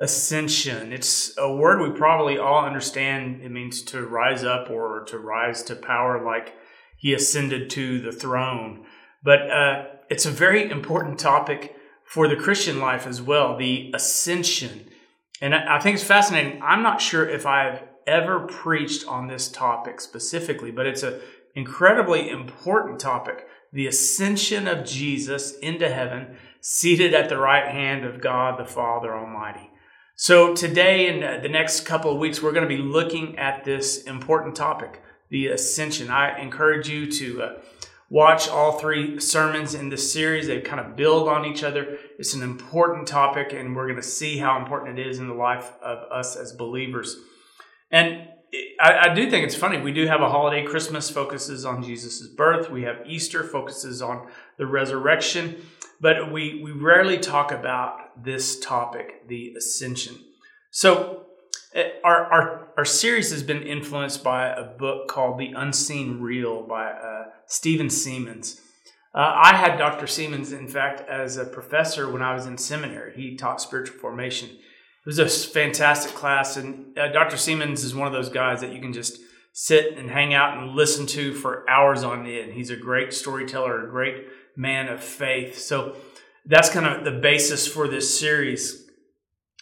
ascension. It's a word we probably all understand. It means to rise up or to rise to power, like he ascended to the throne. But uh, it's a very important topic for the Christian life as well the ascension. And I think it's fascinating. I'm not sure if I've ever preached on this topic specifically, but it's an incredibly important topic the ascension of Jesus into heaven, seated at the right hand of God the Father Almighty. So, today and the next couple of weeks, we're going to be looking at this important topic, the ascension. I encourage you to uh, watch all three sermons in this series. They kind of build on each other. It's an important topic, and we're going to see how important it is in the life of us as believers. And I, I, do think it's funny. We do have a holiday. Christmas focuses on Jesus' birth. We have Easter focuses on the resurrection. But we, we rarely talk about this topic, the ascension. So, eh, our, our, our series has been influenced by a book called The Unseen Real by uh, Stephen Seamands. Uh, I had Dr. Seamands, in fact, as a professor when I was in seminary. He taught spiritual formation. It was a fantastic class, and uh, Dr. Seamands is one of those guys that you can just sit and hang out and listen to for hours on end. He's a great storyteller, a great man of faith. So that's kind of the basis for this series.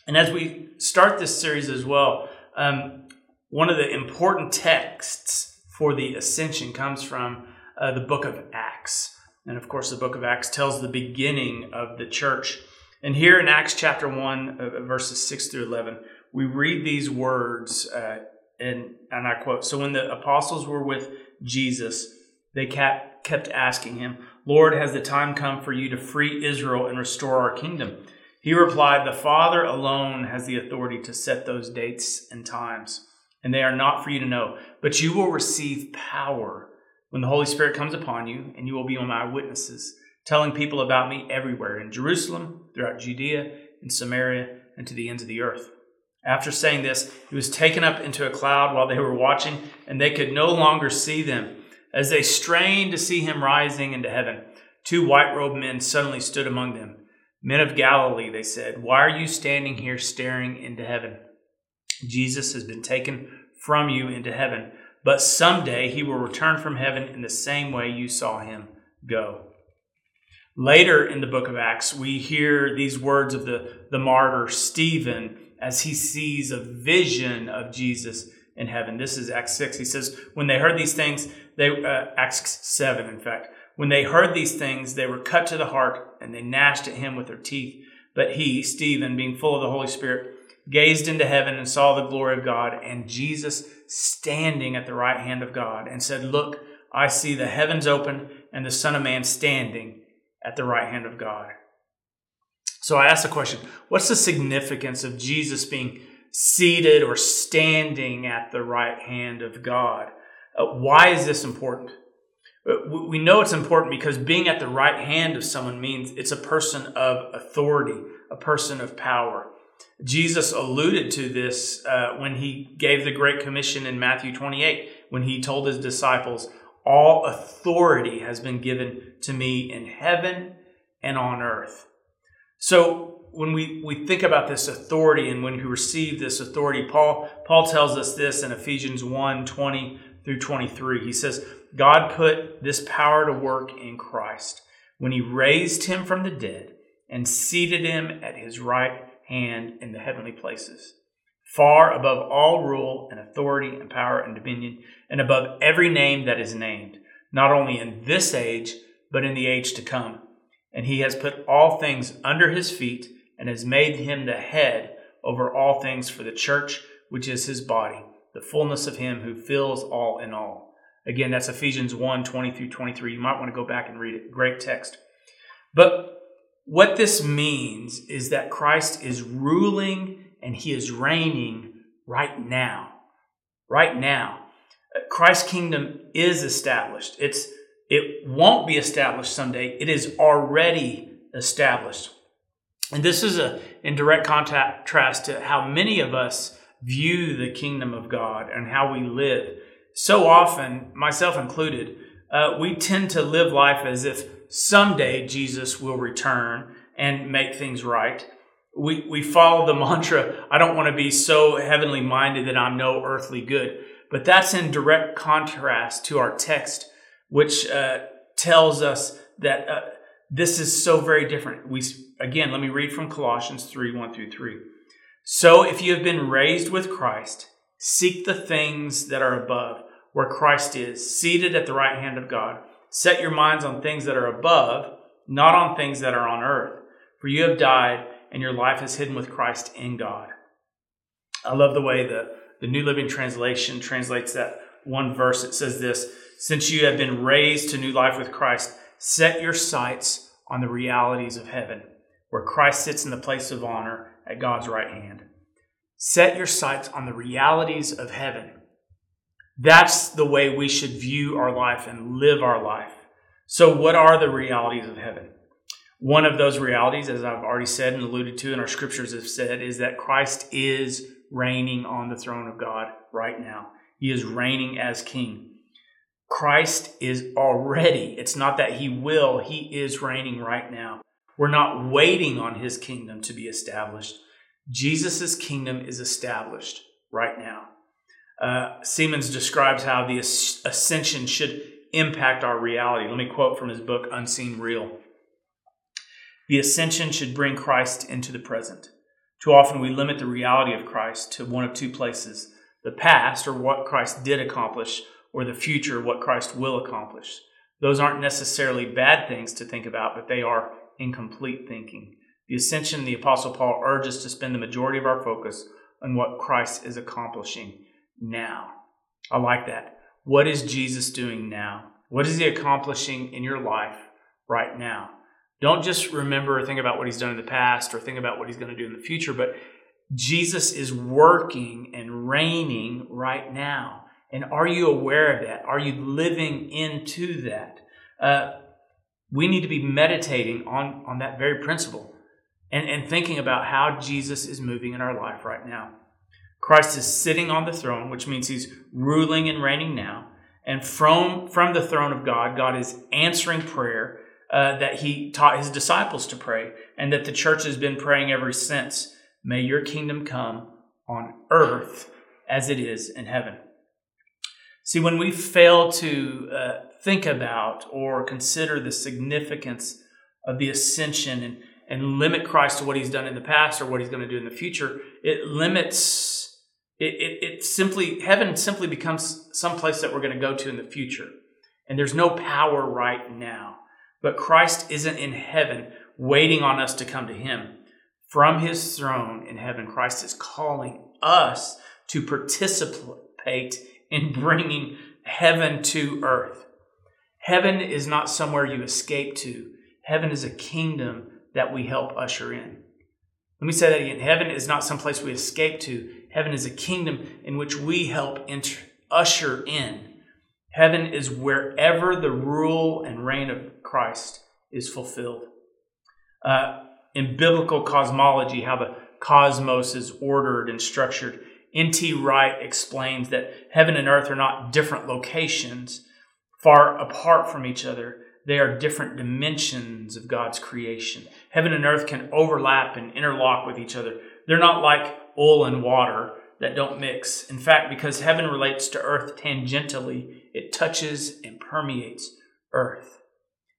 And as we start this series as well, um, one of the important texts for the ascension comes from uh, the book of Acts. And of course, the book of Acts tells the beginning of the church. And here in Acts chapter 1, uh, verses 6 through 11, we read these words, uh, and, and I quote So when the apostles were with Jesus, they kept, kept asking him, Lord, has the time come for you to free Israel and restore our kingdom? He replied, The Father alone has the authority to set those dates and times, and they are not for you to know. But you will receive power when the Holy Spirit comes upon you, and you will be on my witnesses, telling people about me everywhere in Jerusalem, throughout Judea, in Samaria, and to the ends of the earth. After saying this, he was taken up into a cloud while they were watching, and they could no longer see them. As they strained to see him rising into heaven, two white robed men suddenly stood among them. Men of Galilee, they said, why are you standing here staring into heaven? Jesus has been taken from you into heaven, but someday he will return from heaven in the same way you saw him go. Later in the book of Acts, we hear these words of the, the martyr Stephen as he sees a vision of Jesus in heaven. This is Acts 6. He says, When they heard these things, they, uh, Acts 7, in fact, when they heard these things, they were cut to the heart and they gnashed at him with their teeth. But he, Stephen, being full of the Holy Spirit, gazed into heaven and saw the glory of God and Jesus standing at the right hand of God and said, Look, I see the heavens open and the Son of Man standing at the right hand of God. So I ask the question what's the significance of Jesus being seated or standing at the right hand of God? Uh, why is this important? Uh, we know it's important because being at the right hand of someone means it's a person of authority, a person of power. Jesus alluded to this uh, when he gave the Great Commission in Matthew 28, when he told his disciples, All authority has been given to me in heaven and on earth. So when we, we think about this authority and when we receive this authority, Paul, Paul tells us this in Ephesians 1 20 through 23. He says, God put this power to work in Christ when he raised him from the dead and seated him at his right hand in the heavenly places, far above all rule and authority and power and dominion, and above every name that is named, not only in this age, but in the age to come. And he has put all things under his feet and has made him the head over all things for the church, which is his body, the fullness of him who fills all in all. Again, that's Ephesians 1 20 through 23. You might want to go back and read it. Great text. But what this means is that Christ is ruling and he is reigning right now. Right now. Christ's kingdom is established. It's it won't be established someday. It is already established. And this is a, in direct contrast to how many of us view the kingdom of God and how we live. So often, myself included, uh, we tend to live life as if someday Jesus will return and make things right. We, we follow the mantra, I don't want to be so heavenly minded that I'm no earthly good. But that's in direct contrast to our text, which uh, tells us that uh, this is so very different. We again, let me read from Colossians 3, 1 through 3. So if you have been raised with Christ, seek the things that are above, where Christ is, seated at the right hand of God. Set your minds on things that are above, not on things that are on earth. For you have died, and your life is hidden with Christ in God. I love the way the, the New Living Translation translates that one verse. It says this Since you have been raised to new life with Christ, set your sights on the realities of heaven, where Christ sits in the place of honor at God's right hand. Set your sights on the realities of heaven. That's the way we should view our life and live our life. So, what are the realities of heaven? One of those realities, as I've already said and alluded to, and our scriptures have said, is that Christ is reigning on the throne of God right now. He is reigning as king. Christ is already, it's not that he will, he is reigning right now. We're not waiting on his kingdom to be established. Jesus' kingdom is established right now. Uh, Seamands describes how the ascension should impact our reality. Let me quote from his book, Unseen Real. The ascension should bring Christ into the present. Too often we limit the reality of Christ to one of two places the past, or what Christ did accomplish, or the future, what Christ will accomplish. Those aren't necessarily bad things to think about, but they are incomplete thinking. The ascension, the Apostle Paul urges to spend the majority of our focus on what Christ is accomplishing now. I like that. What is Jesus doing now? What is he accomplishing in your life right now? Don't just remember or think about what he's done in the past or think about what he's going to do in the future, but Jesus is working and reigning right now. And are you aware of that? Are you living into that? Uh, we need to be meditating on, on that very principle and, and thinking about how Jesus is moving in our life right now. Christ is sitting on the throne, which means he's ruling and reigning now. And from, from the throne of God, God is answering prayer uh, that he taught his disciples to pray and that the church has been praying ever since. May your kingdom come on earth as it is in heaven. See, when we fail to uh, think about or consider the significance of the ascension and, and limit Christ to what he's done in the past or what he's going to do in the future, it limits it, it, it simply, heaven simply becomes some place that we're going to go to in the future. And there's no power right now. But Christ isn't in heaven waiting on us to come to him. From his throne in heaven, Christ is calling us to participate in bringing heaven to earth. Heaven is not somewhere you escape to. Heaven is a kingdom that we help usher in. Let me say that again. Heaven is not some place we escape to. Heaven is a kingdom in which we help enter, usher in. Heaven is wherever the rule and reign of Christ is fulfilled. Uh, in biblical cosmology, how the cosmos is ordered and structured, N.T. Wright explains that heaven and earth are not different locations far apart from each other. They are different dimensions of God's creation. Heaven and earth can overlap and interlock with each other. They're not like oil and water that don't mix. In fact, because heaven relates to earth tangentially, it touches and permeates earth.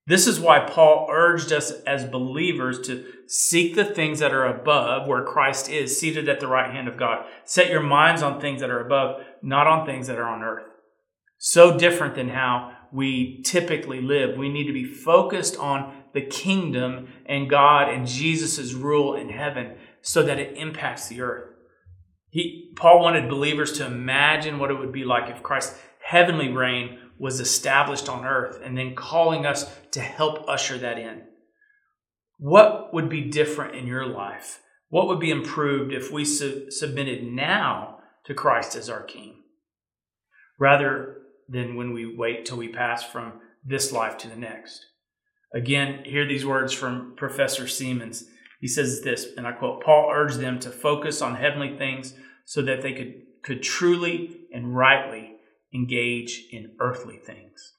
This is why Paul urged us as believers to seek the things that are above, where Christ is, seated at the right hand of God. Set your minds on things that are above, not on things that are on earth. So different than how we typically live. We need to be focused on the kingdom and God and Jesus' rule in heaven so that it impacts the earth. He, Paul wanted believers to imagine what it would be like if Christ's heavenly reign was established on earth and then calling us to help usher that in. What would be different in your life? What would be improved if we su- submitted now to Christ as our King rather than when we wait till we pass from this life to the next? Again, hear these words from Professor Seamands. He says this, and I quote Paul urged them to focus on heavenly things so that they could, could truly and rightly engage in earthly things.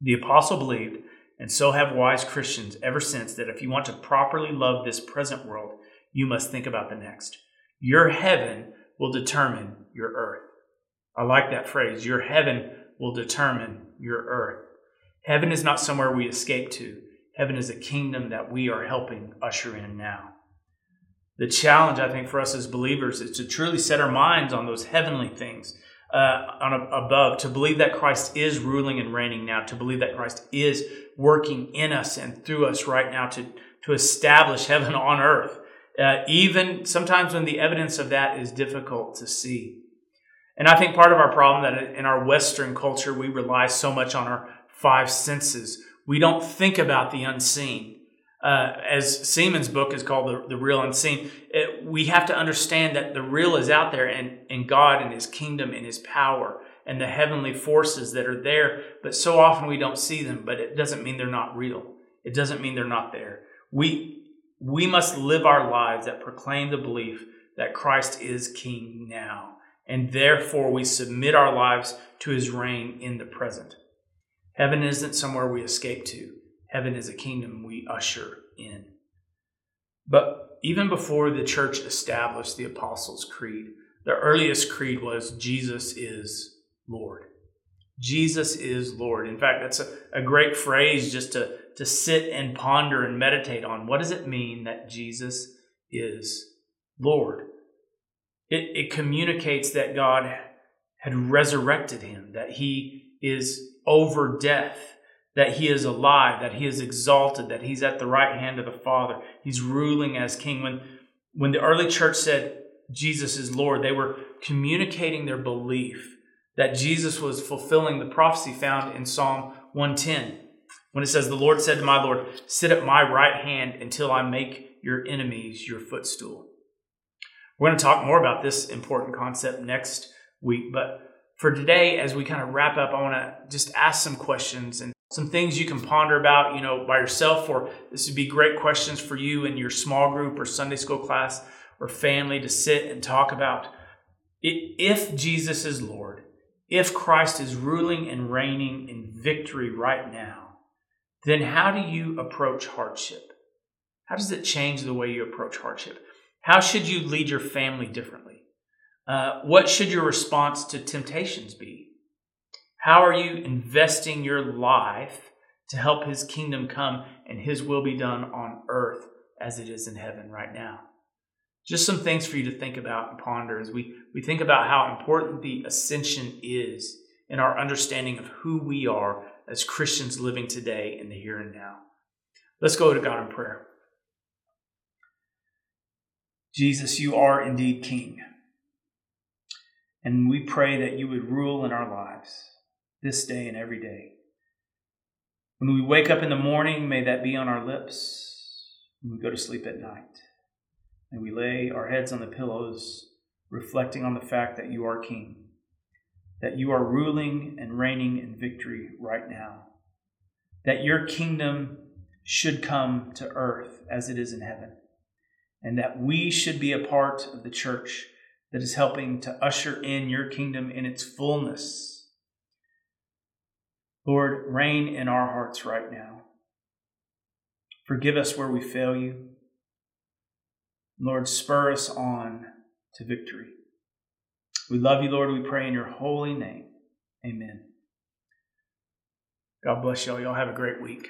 The apostle believed, and so have wise Christians ever since, that if you want to properly love this present world, you must think about the next. Your heaven will determine your earth. I like that phrase. Your heaven will determine your earth. Heaven is not somewhere we escape to. Heaven is a kingdom that we are helping usher in now. The challenge, I think, for us as believers is to truly set our minds on those heavenly things uh, on a, above, to believe that Christ is ruling and reigning now, to believe that Christ is working in us and through us right now to, to establish heaven on earth, uh, even sometimes when the evidence of that is difficult to see. And I think part of our problem that in our Western culture, we rely so much on our five senses. We don't think about the unseen. Uh, as Seamands' book is called The, the Real Unseen, it, we have to understand that the real is out there and, and God and His kingdom and His power and the heavenly forces that are there, but so often we don't see them, but it doesn't mean they're not real. It doesn't mean they're not there. We, we must live our lives that proclaim the belief that Christ is King now, and therefore we submit our lives to His reign in the present. Heaven isn't somewhere we escape to. Heaven is a kingdom we usher in. But even before the church established the Apostles' Creed, the earliest creed was Jesus is Lord. Jesus is Lord. In fact, that's a, a great phrase just to, to sit and ponder and meditate on. What does it mean that Jesus is Lord? It, it communicates that God had resurrected him, that he is over death, that he is alive, that he is exalted, that he's at the right hand of the Father. He's ruling as king. When, when the early church said Jesus is Lord, they were communicating their belief that Jesus was fulfilling the prophecy found in Psalm 110 when it says, The Lord said to my Lord, Sit at my right hand until I make your enemies your footstool. We're going to talk more about this important concept next week, but for today, as we kind of wrap up, I want to just ask some questions and some things you can ponder about, you know, by yourself, or this would be great questions for you in your small group or Sunday school class or family to sit and talk about. If Jesus is Lord, if Christ is ruling and reigning in victory right now, then how do you approach hardship? How does it change the way you approach hardship? How should you lead your family differently? Uh, what should your response to temptations be? How are you investing your life to help his kingdom come and his will be done on earth as it is in heaven right now? Just some things for you to think about and ponder as we, we think about how important the ascension is in our understanding of who we are as Christians living today in the here and now. Let's go to God in prayer. Jesus, you are indeed King. And we pray that you would rule in our lives this day and every day. When we wake up in the morning, may that be on our lips. When we go to sleep at night, may we lay our heads on the pillows, reflecting on the fact that you are King, that you are ruling and reigning in victory right now, that your kingdom should come to earth as it is in heaven, and that we should be a part of the church that is helping to usher in your kingdom in its fullness Lord, reign in our hearts right now. Forgive us where we fail you. Lord, spur us on to victory. We love you, Lord. We pray in your holy name. Amen. God bless y'all. Y'all have a great week.